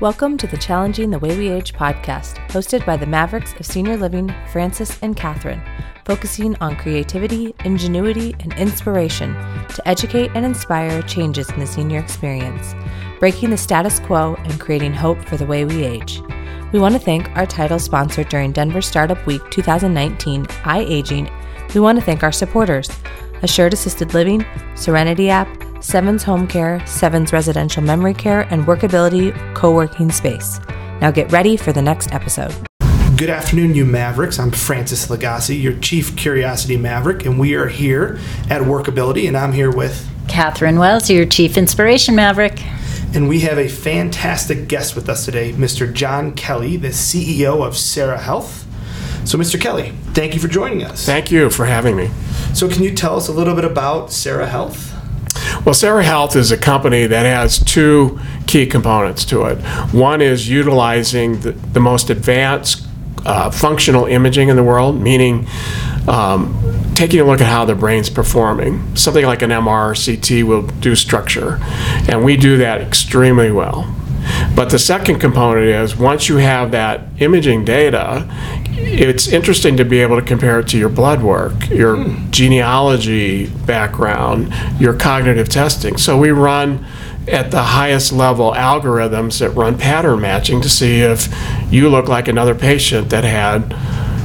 Welcome to the Challenging the Way We Age podcast, hosted by the Mavericks of Senior Living, Francis and Catherine, focusing on creativity, ingenuity, and inspiration to educate and inspire changes in the senior experience, breaking the status quo and creating hope for the way we age. We want to thank our title sponsor during Denver Startup Week 2019, iAging. We want to thank our supporters Assured Assisted Living, Serenity App, Sevens Home Care, Sevens Residential Memory Care, and Workability Co working Space. Now get ready for the next episode. Good afternoon, you Mavericks. I'm Francis Lagasse, your Chief Curiosity Maverick, and we are here at Workability, and I'm here with Catherine Wells, your Chief Inspiration Maverick. And we have a fantastic guest with us today, Mr. John Kelly, the CEO of CereHealth. So, Mr. Kelly, thank you for joining us. Thank you for having me. So, can you tell us a little bit about CereHealth? Well, CereHealth is a company that has two key components to it. One is utilizing the, the most advanced uh, functional imaging in the world, meaning um, taking a look at how the brain's performing. Something like an MR CT will do structure, and we do that extremely well. But the second component is once you have that imaging data, it's interesting to be able to compare it to your blood work, your mm. genealogy background, your cognitive testing. So we run at the highest level algorithms that run pattern matching to see if you look like another patient that had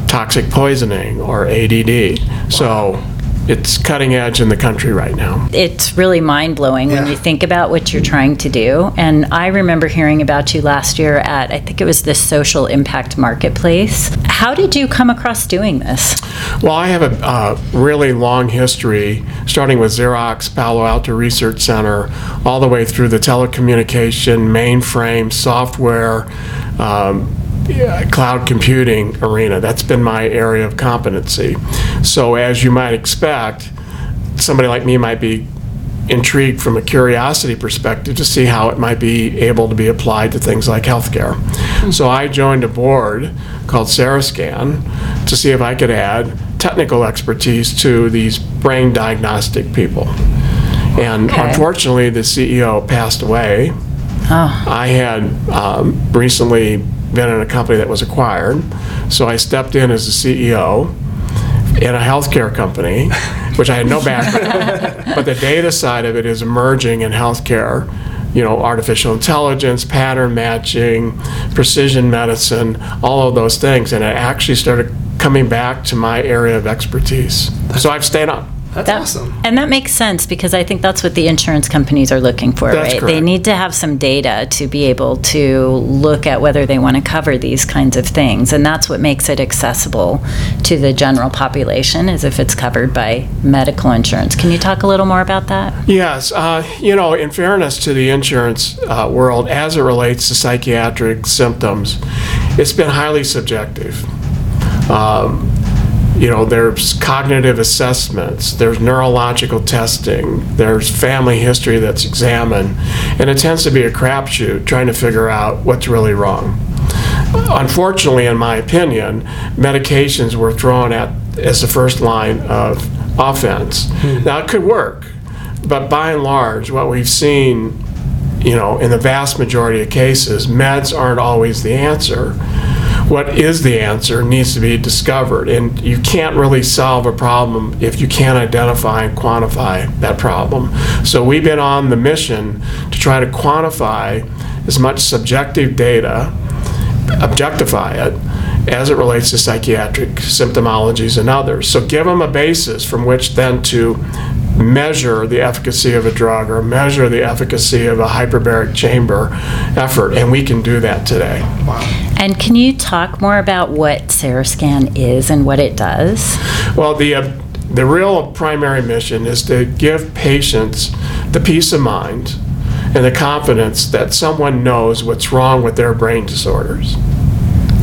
toxic poisoning or ADD. Wow. So it's cutting edge in the country right now. It's really mind blowing yeah. when you think about what you're trying to do. And I remember hearing about you last year at, I think it was the Social Impact Marketplace. How did you come across doing this? Well, I have a uh, really long history, starting with Xerox Palo Alto Research Center, all the way through the telecommunication, mainframe, software. Um, cloud computing arena. That's been my area of competency. So, as you might expect, somebody like me might be intrigued from a curiosity perspective to see how it might be able to be applied to things like healthcare. So I joined a board called CereScan to see if I could add technical expertise to these brain diagnostic people. And okay. unfortunately, the CEO passed away. Oh. I had um, recently been in a company that was acquired. So I stepped in as the CEO in a healthcare company, which I had no background. but the data side of it is emerging in healthcare. You know, artificial intelligence, pattern matching, precision medicine, all of those things. And it actually started coming back to my area of expertise. So I've stayed on. That's that, awesome. And that makes sense because I think that's what the insurance companies are looking for, that's right? Correct. They need to have some data to be able to look at whether they want to cover these kinds of things. And that's what makes it accessible to the general population is if it's covered by medical insurance. Can you talk a little more about that? Yes. Uh, you know, in fairness to the insurance uh, world, as it relates to psychiatric symptoms, it's been highly subjective. Um, you know, there's cognitive assessments, there's neurological testing, there's family history that's examined, and it tends to be a crapshoot trying to figure out what's really wrong. Unfortunately, in my opinion, medications were thrown at as the first line of offense. Hmm. Now, it could work, but by and large, what we've seen, you know, in the vast majority of cases, meds aren't always the answer what is the answer needs to be discovered. And you can't really solve a problem if you can't identify and quantify that problem. So we've been on the mission to try to quantify as much subjective data, objectify it, as it relates to psychiatric symptomologies and others. So give them a basis from which then to measure the efficacy of a drug or measure the efficacy of a hyperbaric chamber effort, and we can do that today. Wow. And can you talk more about what CereScan is and what it does? Well, the uh, the real primary mission is to give patients the peace of mind and the confidence that someone knows what's wrong with their brain disorders.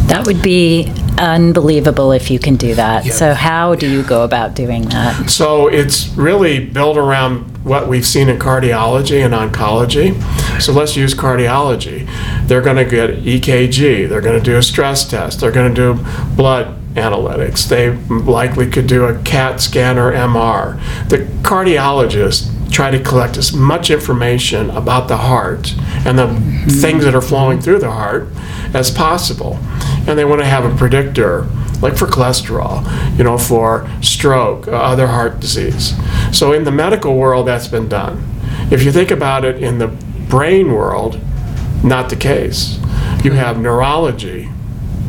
That would be unbelievable if you can do that. Yep. So, how do you go about doing that? So, it's really built around what we've seen in cardiology and oncology. So, let's use cardiology. They're going to get EKG, they're going to do a stress test, they're going to do blood analytics, they likely could do a CAT scan or MR. The cardiologist try to collect as much information about the heart and the things that are flowing through the heart as possible. And they want to have a predictor, like for cholesterol, you know, for stroke, uh, other heart disease. So in the medical world, that's been done. If you think about it in the brain world, not the case. You have neurology,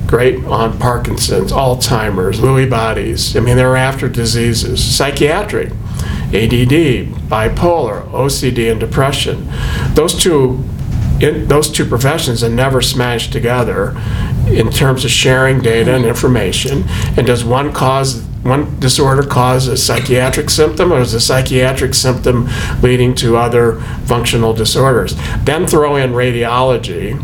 great on Parkinson's, Alzheimer's, Lewy bodies. I mean, they're after diseases. Psychiatric, ADD, bipolar, OCD, and depression. Those two, those two professions are never smashed together in terms of sharing data and information. And does one cause one disorder cause a psychiatric symptom, or is a psychiatric symptom leading to other functional disorders? Then throw in radiology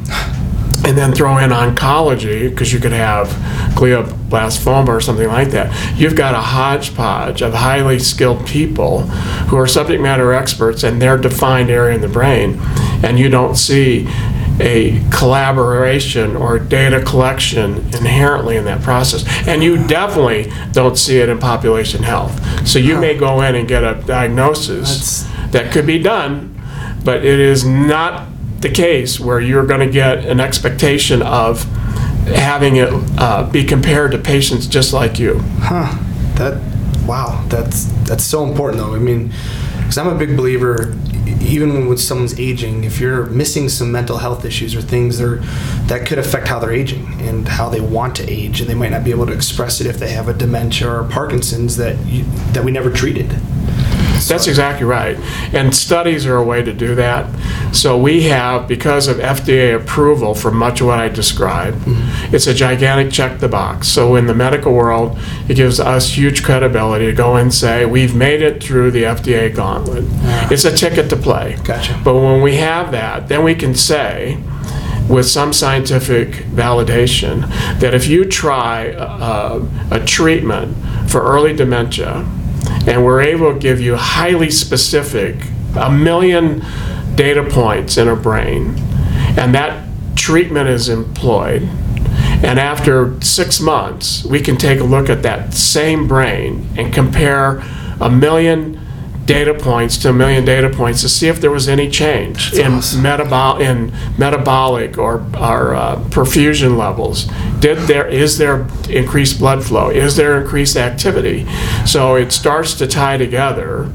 and then throw in oncology because you could have glioblastoma or something like that. You've got a hodgepodge of highly skilled people who are subject matter experts in their defined area in the brain, and you don't see a collaboration or data collection inherently in that process. And you definitely don't see it in population health. So you may go in and get a diagnosis that could be done, but it is not the case where you're going to get an expectation of having it uh, be compared to patients just like you. Huh. That wow. That's that's so important though. I mean, because I'm a big believer. Even when someone's aging, if you're missing some mental health issues or things that, that could affect how they're aging and how they want to age, and they might not be able to express it if they have a dementia or Parkinson's that you, that we never treated. That's exactly right. And studies are a way to do that. So we have, because of FDA approval for much of what I described, mm-hmm. it's a gigantic check the box. So in the medical world, it gives us huge credibility to go and say, we've made it through the FDA gauntlet. Yeah. It's a ticket to play. Gotcha. But when we have that, then we can say, with some scientific validation, that if you try a, a treatment for early dementia, and we're able to give you highly specific, a million data points in a brain, and that treatment is employed. And after six months, we can take a look at that same brain and compare a million data points to a million data points to see if there was any change in, awesome. metabol- in metabolic or, or uh, perfusion levels. Did there is there increased blood flow? Is there increased activity? So it starts to tie together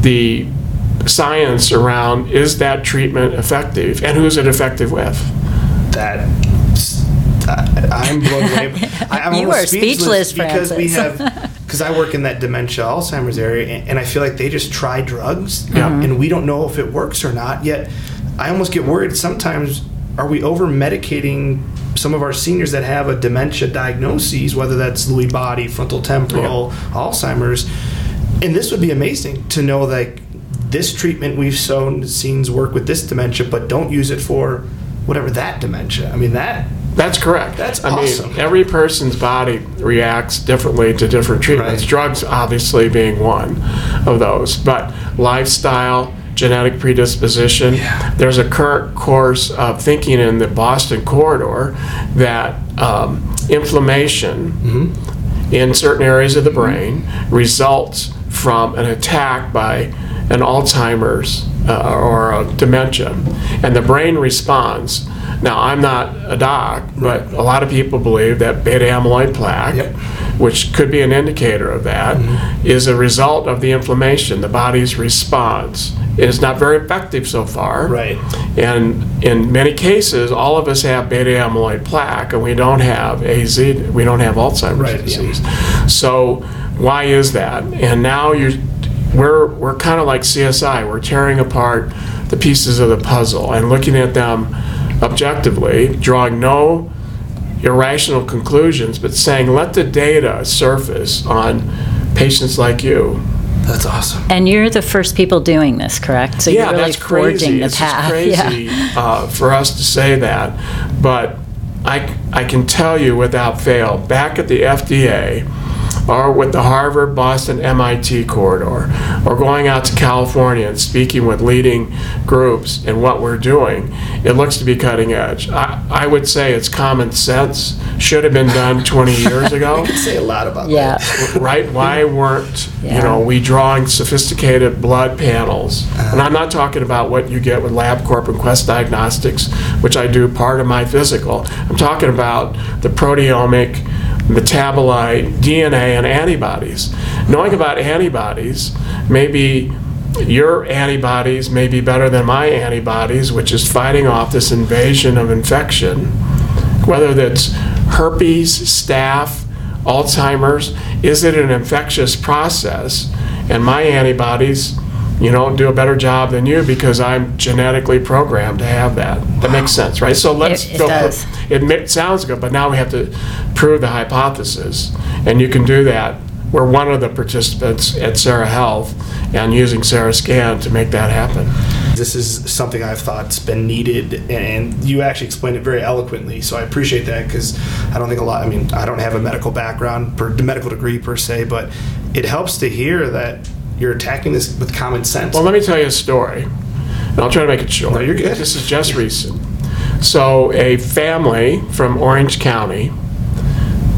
the science around is that treatment effective and who is it effective with? That I'm blown away. I, am you are speechless, speechless because we have because I work in that dementia Alzheimer's area, and, and I feel like they just try drugs, yeah. Mm-hmm. and we don't know if it works or not. Yet, I almost get worried sometimes. Are we over medicating some of our seniors that have a dementia diagnosis, whether that's Lewy body, frontal temporal, yeah. Alzheimer's? And this would be amazing to know like this treatment we've shown seen work with this dementia, but don't use it for whatever that dementia. I mean that that's correct. That's I awesome. mean, every person's body reacts differently to different treatments. Right. Drugs, obviously, being one of those, but lifestyle, genetic predisposition. Yeah. There's a current course of thinking in the Boston corridor that um, inflammation mm-hmm. in certain areas of the brain results from an attack by an Alzheimer's uh, or a dementia, and the brain responds now, I'm not a doc, but a lot of people believe that beta amyloid plaque, yep. which could be an indicator of that, mm-hmm. is a result of the inflammation, the body's response. It is not very effective so far. Right. And in many cases, all of us have beta amyloid plaque, and we don't have AZ, we don't have Alzheimer's right, disease. Yeah. So, why is that? And now you're we're we're kind of like CSI. We're tearing apart the pieces of the puzzle and looking at them objectively, drawing no irrational conclusions, but saying let the data surface on patients like you. That's awesome. And you're the first people doing this, correct? So yeah, you're really that's forging the it's path. crazy yeah. uh, for us to say that, but I, I can tell you without fail, back at the FDA, or with the Harvard, Boston, MIT corridor, or going out to California and speaking with leading groups in what we're doing, it looks to be cutting edge. I, I would say it's common sense, should have been done 20 years ago. Say a lot about Yeah. that. right? Why weren't you know we drawing sophisticated blood panels? And I'm not talking about what you get with LabCorp and Quest Diagnostics, which I do part of my physical. I'm talking about the proteomic, metabolite, DNA, and antibodies. Knowing about antibodies, maybe your antibodies may be better than my antibodies, which is fighting off this invasion of infection whether that's herpes, staph, Alzheimer's, is it an infectious process? And my antibodies, you know, do a better job than you because I'm genetically programmed to have that. That makes sense, right? So let's It- it go. does. It ma- sounds good, but now we have to prove the hypothesis, and you can do that. We're one of the participants at CereHealth and using CereScan to make that happen. This is something I've thought's been needed, and you actually explained it very eloquently. So I appreciate that because I don't think a lot. I mean, I don't have a medical background, per medical degree per se, but it helps to hear that you're attacking this with common sense. Well, let me tell you a story. And I'll try to make it short. No, you're good. This is just recent. So, a family from Orange County,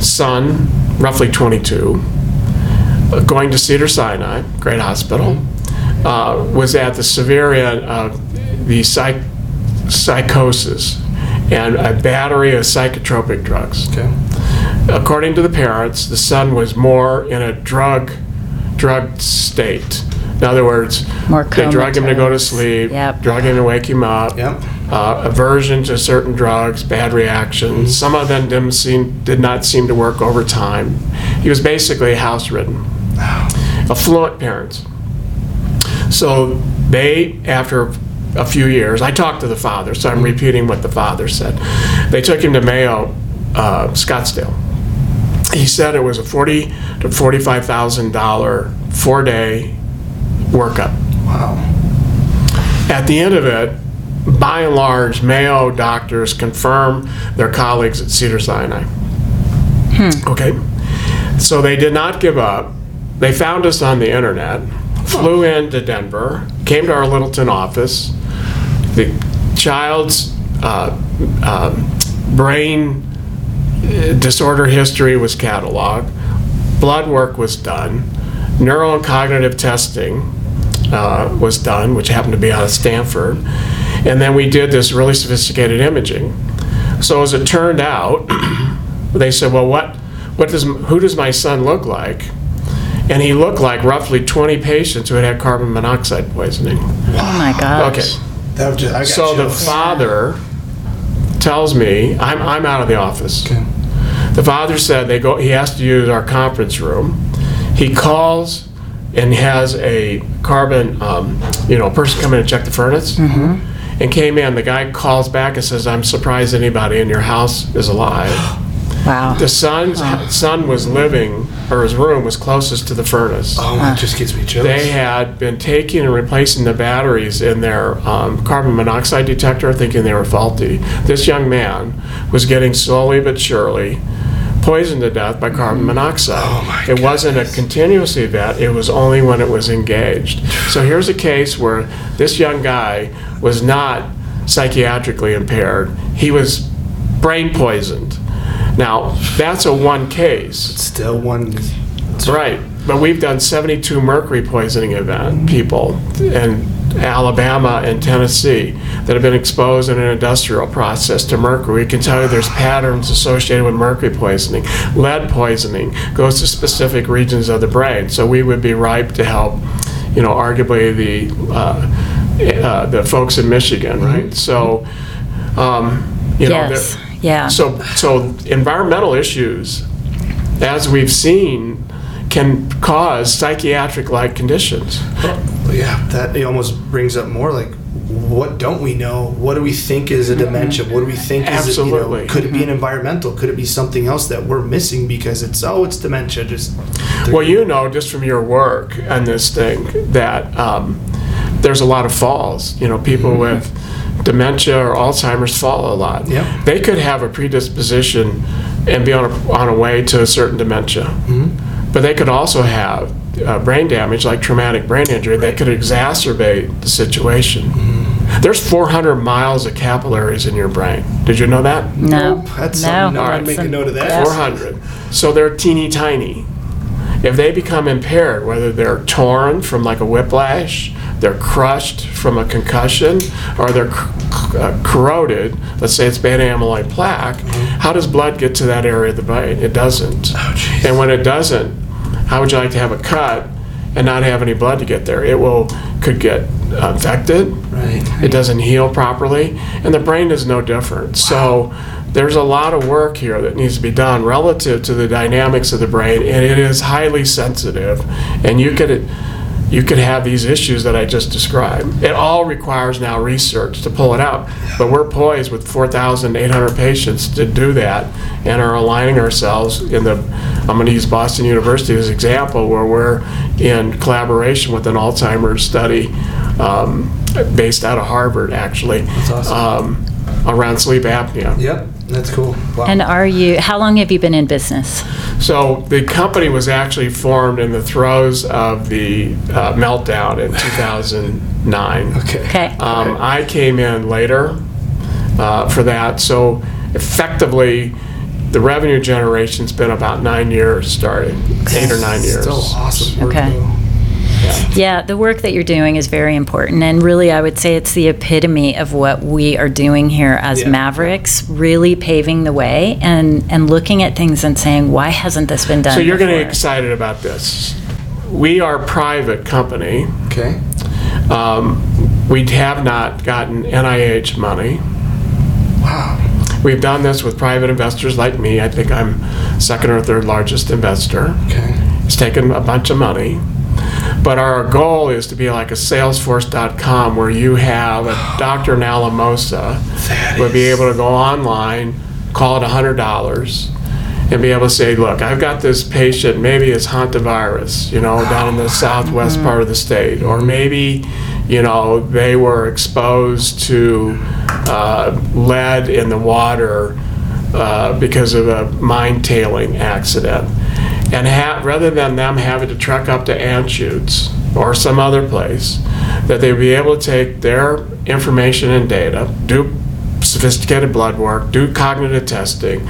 son, roughly 22, uh, going to Cedar Sinai, great hospital, uh, was at the severe end of the psych- psychosis and a battery of psychotropic drugs. okay. According to the parents, the son was more in a drug drug state. In other words, More they drug him to go to comatose. sleep, Yep. drug him to wake him up. Yep. Uh, aversion to certain drugs, bad reactions. Some of them didn't seem, did not seem to work over time. He was basically house ridden. Affluent parents. So they, after a few years, I talked to the father, so I'm repeating what the father said. They took him to Mayo, uh, Scottsdale. He said it was a forty to forty-five thousand dollar four-day workup. Wow. At the end of it, by and large, Mayo doctors confirm their colleagues at Cedar Sinai. Okay, so they did not give up. They found us on the internet, flew into Denver, came to our Littleton office. The child's uh, um, brain uh, disorder history was cataloged, blood work was done, neuro and cognitive testing uh, was done, which happened to be out of Stanford, and then we did this really sophisticated imaging. So as it turned out, they said, "Well, what, what does, who does my son look like?" And he looked like roughly 20 patients who had had carbon monoxide poisoning. Oh my gosh. Okay. That was just, I got So the father tells me, I'm, I'm out of the office. Okay. The father said they go, he has to use our conference room. He calls and has a carbon, um, you know, person come in and check the furnace. And came in, the guy calls back and says, I'm surprised anybody in your house is alive. Wow. The son's, son was living, or his room was closest to the furnace. Oh, it just gives me chills. They had been taking and replacing the batteries in their um, carbon monoxide detector, thinking they were faulty. This young man was getting slowly but surely poisoned to death by carbon mm. monoxide. Oh my it wasn't a continuous event, it was only when it was engaged. So here's a case where this young guy was not psychiatrically impaired, he was brain poisoned. Now, that's a one case. It's still one. Right, but we've done 72 mercury poisoning event people in Alabama and Tennessee that have been exposed in an industrial process to mercury. We can tell you there's patterns associated with mercury poisoning. Lead poisoning goes to specific regions of the brain, so we would be ripe to help, you know, arguably the uh, uh, the folks in Michigan, right? So, um, you know, Yes. there- Yeah. so, so environmental issues, as we've seen, can cause psychiatric-like conditions. Yeah, that it almost brings up more like, what don't we know? What do we think is a dementia? Mm-hmm. What do we think is, it, you know, Absolutely. could it be an mm-hmm. environmental? Could it be something else that we're missing because it's oh, it's dementia? Just Well, you know, just from your work on this thing, that um, there's a lot of falls. You know, people mm-hmm. with dementia or Alzheimer's fall a lot. Yep. They could have a predisposition and be on a, on a way to a certain dementia. But they could also have uh, brain damage, like traumatic brain injury, that could exacerbate the situation. There's 400 miles of capillaries in your brain. Did you know that? No. That's no. something. All right, that's make a some- note of that. 400. So they're teeny tiny. If they become impaired, whether they're torn from like a whiplash, they're crushed from a concussion, or they're c- uh, corroded, let's say it's beta amyloid plaque, how does blood get to that area of the brain? It doesn't. jeez. and when it doesn't, how would you like to have a cut and not have any blood to get there? It will could get infected. Right. It doesn't heal properly, and the brain is no different. So there's a lot of work here that needs to be done relative to the dynamics of the brain, and it is highly sensitive. And you could you could have these issues that I just described. It all requires now research to pull it out, but we're poised with 4,800 patients to do that, and are aligning ourselves in the. I'm going to use Boston University as an example, where we're in collaboration with an Alzheimer's study um, based out of Harvard, actually, awesome. um, around sleep apnea. Yep, that's cool. Wow. And are you, how long have you been in business? So the company was actually formed in the throes of the uh, meltdown in 2009. okay. Okay. Um, I came in later uh, for that, so effectively, the revenue generation's been about nine years starting, eight or nine years. Still awesome. work, Okay. Though. Yeah, the work that you're doing is very important. And really, I would say it's the epitome of what we are doing here as Yeah. Mavericks, really paving the way and, and looking at things and saying, why hasn't this been done? So you're going to before?" get excited about this. We are a private company. Okay. Um, we have not gotten NIH money. Wow. We've done this with private investors like me. I think I'm second or third largest investor. Okay. It's taken a bunch of money. But our goal is to be like a Salesforce.com where you have a Dr. Nalamosa That would be is- able to go online, call it $100, and be able to say, look, I've got this patient, maybe it's hantavirus, you know, down in the southwest part of the state, or maybe, you know, they were exposed to uh, lead in the water uh, because of a mine tailing accident. And ha- rather than them having to trek up to Anschutz or some other place, that they'd be able to take their information and data, do sophisticated blood work, do cognitive testing,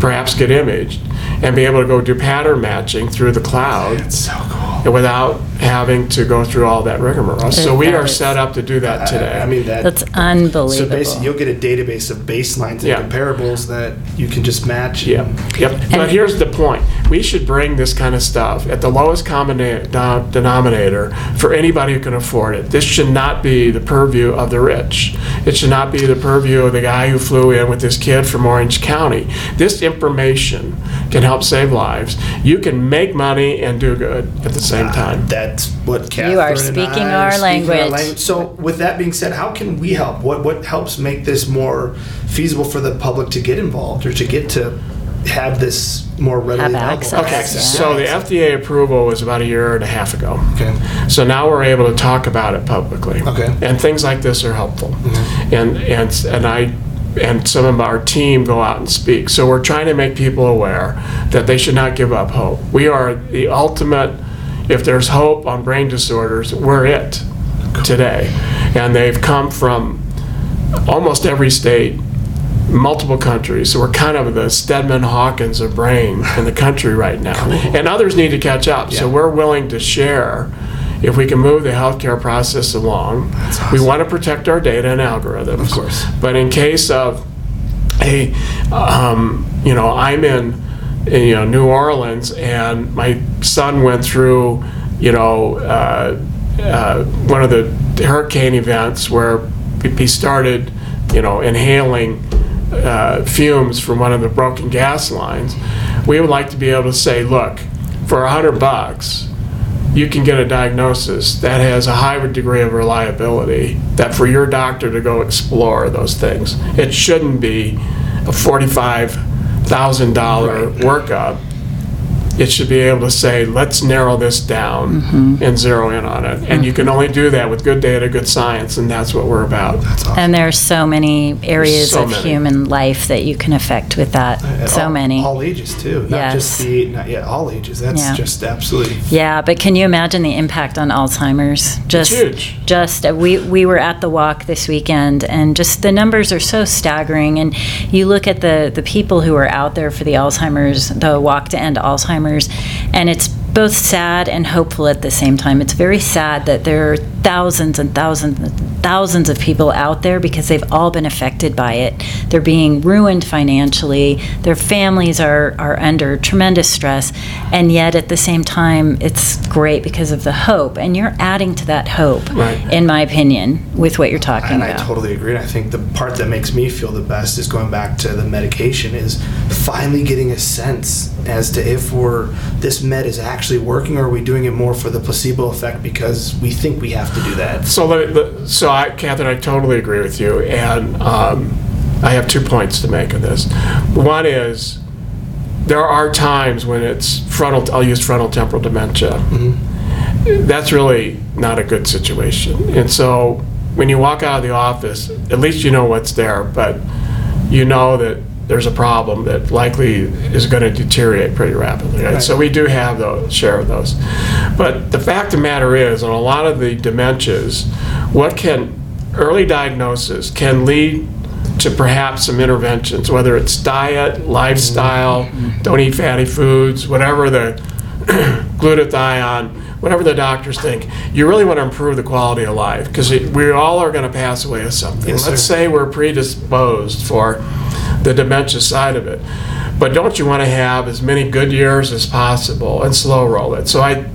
perhaps get imaged, and be able to go do pattern matching through the cloud It's so cool. Without having to go through all that rigmarole. So we are set up to do that today. I, I mean that. That's unbelievable. so basically, you'll get a database of baselines and Yeah. comparables that you can just match. Yep, yep. But here's the point. We should bring this kind of stuff at the lowest common de- denominator for anybody who can afford it. This should not be the purview of the rich. It should not be the purview of the guy who flew in with his kid from Orange County. This information can help save lives. You can make money and do good at the same time. That's what Catherine You are and speaking I our are speaking language. So, with that being said, how can we help? What what helps make this more feasible for the public to get involved or to get to have this more readily Have access. Okay, Access, so the FDA approval was about a year and a half ago. Okay. So now we're able to talk about it publicly. Okay. And things like this are helpful. Mm-hmm. And, and, and I, and some of our team go out and speak. So we're trying to make people aware that they should not give up hope. We are the ultimate, if there's hope on brain disorders, we're it today. And they've come from almost every state, multiple countries. So we're kind of the Steadman Hawkins of brain in the country right now. And others need to catch up. So we're willing to share if we can move the healthcare process along. We want to protect our data and algorithms. Of course. But in case of, hey, um, you know, I'm in, in, you know, New Orleans and my son went through, you know, uh, uh, one of the hurricane events where he started, you know, inhaling uh, fumes from one of the broken gas lines. We would like to be able to say, look, for a hundred bucks, you can get a diagnosis that has a high degree of reliability that for your doctor to go explore those things. It shouldn't be a $45,000 workup it should be able to say, let's narrow this down Mm-hmm. and zero in on it. And you can only do that with good data, good science, and that's what we're about. That's awesome. And there's so many areas So of many. human life that you can affect with that. At so all, many. All ages too, not just the not yet all ages. That's Yeah. just absolutely. Yeah, but can you imagine the impact on Alzheimer's? Just, huge. Just uh, we we were at the walk this weekend, and just the numbers are so staggering. And you look at the the people who are out there for the Alzheimer's, the walk to end Alzheimer's, and it's both sad and hopeful at the same time. It's very sad that there are thousands and thousands and thousands of people out there because they've all been affected by it. They're being ruined financially. Their families are, are under tremendous stress. And yet at the same time, it's great because of the hope. And you're adding to that hope, Right. in my opinion, with what you're talking And I about. totally agree. And I think the part that makes me feel the best is going back to the medication is finally getting a sense as to if we're this med is actually working or are we doing it more for the placebo effect because we think we have to do that. So, let me- so I, Catherine, I totally agree with you, and um, I have two points to make on this. One is there are times when it's frontal. I'll use frontal temporal dementia. That's really not a good situation, and so when you walk out of the office, at least you know what's there, but you know that there's a problem that likely is going to deteriorate pretty rapidly. Right? Right. So we do have those share of those, but the fact of the matter is, on a lot of the dementias, what can early diagnosis can lead to perhaps some interventions, whether it's diet, lifestyle, mm-hmm. don't eat fatty foods, whatever the glutathione, whatever the doctors think. You really want to improve the quality of life because we all are going to pass away of something. Yes, Let's sir. say we're predisposed for the dementia side of it. But don't you want to have as many good years as possible and slow roll it? So I,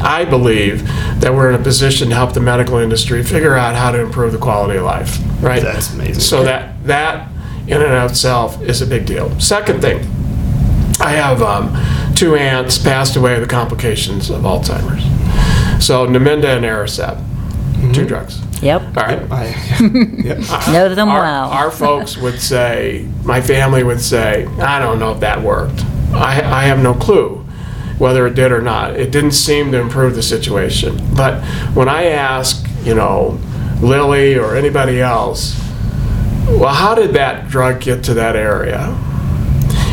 I believe that we're in a position to help the medical industry figure out how to improve the quality of life, right? That's amazing. So that, that in and of itself is a big deal. Second thing, I have um, two aunts passed away of the complications of Alzheimer's. So Namenda and Aricept, two drugs. Yep. All right. I, yep. Know them Our- well. Our folks would say, my family would say, I don't know if that worked. I, I have no clue whether it did or not. It didn't seem to improve the situation. But when I ask, you know, Lily or anybody else, well, how did that drug get to that area?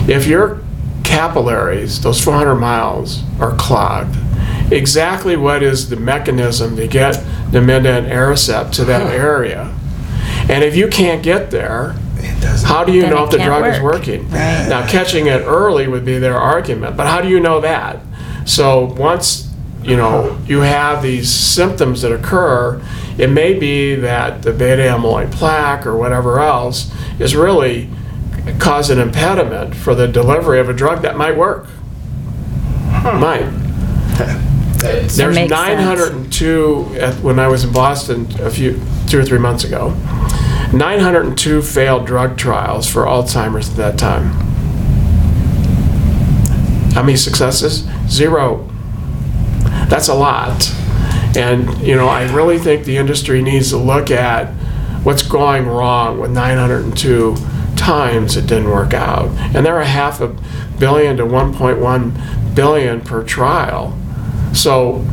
If your capillaries, those 400 miles, are clogged, exactly what is the mechanism to get Namenda and Aricept to that area? And if you can't get there, how do you Then know it if the can't drug is work. working? Now, catching it early would be their argument, but how do you know that? So once you know you have these symptoms that occur, it may be that the beta amyloid plaque or whatever else is really cause an impediment for the delivery of a drug that might work. Might. There's makes sense. 902, at- when I was in Boston a few, two or three months ago, 902 failed drug trials for Alzheimer's at that time. How many successes? Zero. That's a lot. And, you know, I really think the industry needs to look at what's going wrong with 902 times it didn't work out. And they're a half a billion to 1.1 billion per trial. So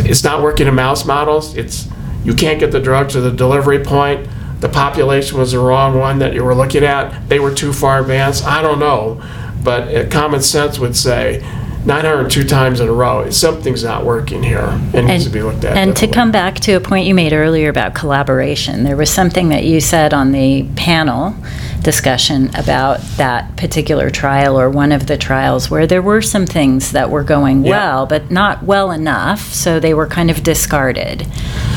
it's- not working in mouse models. It's you can't get the drug to the delivery point. The population was the wrong one that you were looking at. They were too far advanced. I don't know, but uh, common sense would say 902 times in a row. Something's not working here. It needs to be looked at. And to come back to a point you made earlier about collaboration, there was something that you said on the panel discussion about that particular trial or one of the trials where there were some things that were going Yeah. well, but not well enough, so they were kind of discarded.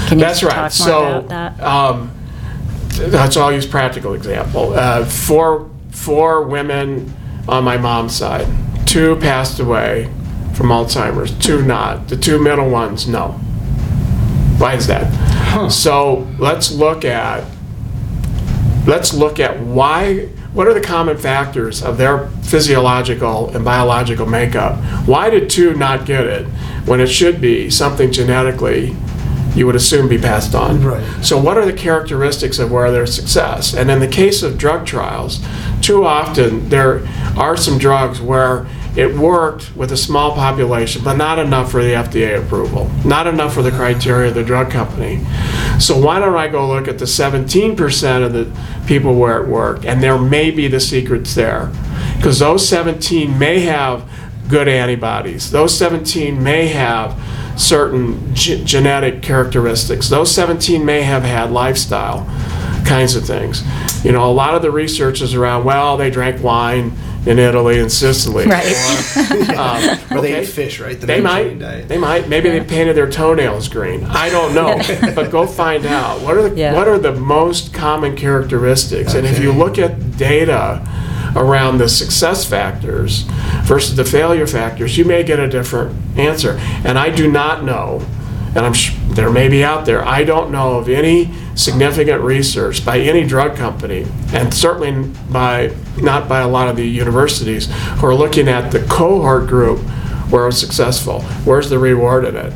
Can you That's talk right. more So, about that? um, that's all use practical example. Uh, four four women on my mom's side. Two passed away from Alzheimer's. Two not. The two middle ones, no. Why is that? So let's look at let's look at why what are the common factors of their physiological and biological makeup? Why did two not get it when it should be something genetically you would assume be passed on? Right. so what are the characteristics of where there's success? And in the case of drug trials too often there are some drugs where it worked with a small population, but not enough for the FDA approval, not enough for the criteria of the drug company. So why don't I go look at the 17% of the people where it worked, and there may be the secrets there, because those 17 may have good antibodies. Those 17 may have certain ge- genetic characteristics. Those 17 may have had lifestyle kinds of things. You know, a lot of the research is around, well, they drank wine in Italy and Sicily. Right. Or, um, Or they okay, eat fish, right? The They might. diet. They might. Maybe they painted their toenails green. I don't know. but go find out. What are the Yeah. What are the most common characteristics? And if you look at data around the success factors versus the failure factors, you may get a different answer. And I do not know. And I'm sh- there may be out there. I don't know of any significant research by any drug company, and certainly by not by a lot of the universities who are looking at the cohort group where it was successful. Where's the reward in it?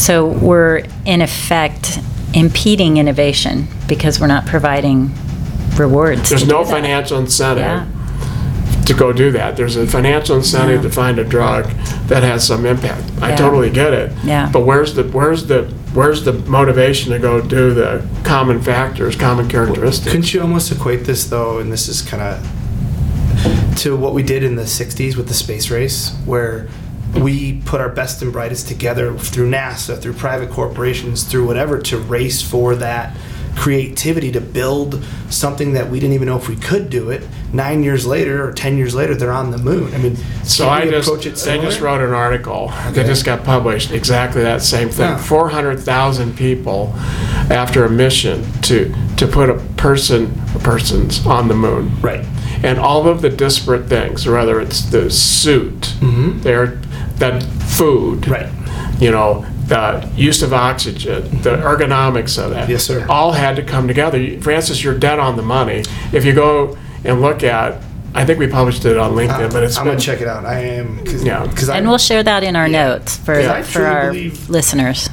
So we're in effect impeding innovation because we're not providing rewards. There's no financial incentive Yeah. To go do that. There's a financial incentive Yeah. to find a drug that has some impact. I Yeah. totally get it. Yeah. But where's the where's the where's the motivation to go do the common factors, common characteristics? Couldn't you almost equate this though, and this is kind of to what we did in the 60s with the space race, where we put our best and brightest together through NASA, through private corporations, through whatever to race for that creativity to build something that we didn't even know if we could do it. Nine years later or 10 years later, they're on the moon. I mean, So I just, approach it they just wrote an article that just got published, exactly that same thing. Yeah. 400,000 people after a mission to, to put a person, persons on the moon. Right. And all of the disparate things, whether it's the suit, there, that food, Mm-hmm. Right. you know, the use of oxygen, the ergonomics of that. Yes, sir. All had to come together. Francis, you're dead on the money. If you go and look at, I think we published it on LinkedIn, but it's I'm been, gonna check it out. I am because Yeah. And we'll share that in our Yeah. notes for, Yeah. I for our listeners.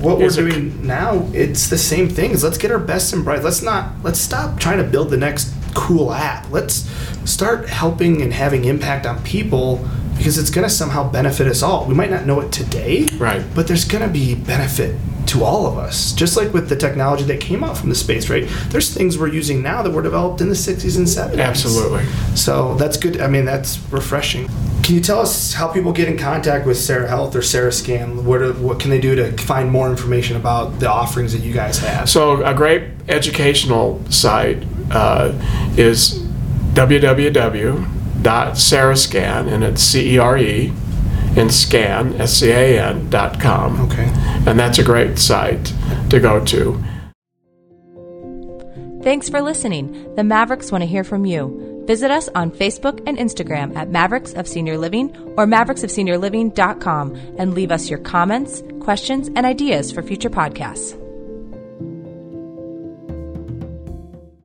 what we're Is it- doing now it's the same thing is let's get our best and bright let's not let's stop trying to build the next cool app let's start helping and having impact on people because it's going to somehow benefit us all we might not know it today Right. but there's going to be benefit to all of us just like with the technology that came out from the space right there's things we're using now that were developed in the 60s and 70s Absolutely. so that's good. I mean, that's refreshing. Can you tell us how people get in contact with CereHealth or CereScan? What, what can they do to find more information about the offerings that you guys have? So a great educational site uh, is www.cerescan, and it's C-E-R-E, and scan, S-C-A-N, dot com. okay. And that's a great site to go to. Thanks for listening. The Mavericks want to hear from you. Visit us on Facebook and Instagram at Mavericks of Senior Living or mavericks of mavericksofseniorliving.com and leave us your comments, questions, and ideas for future podcasts.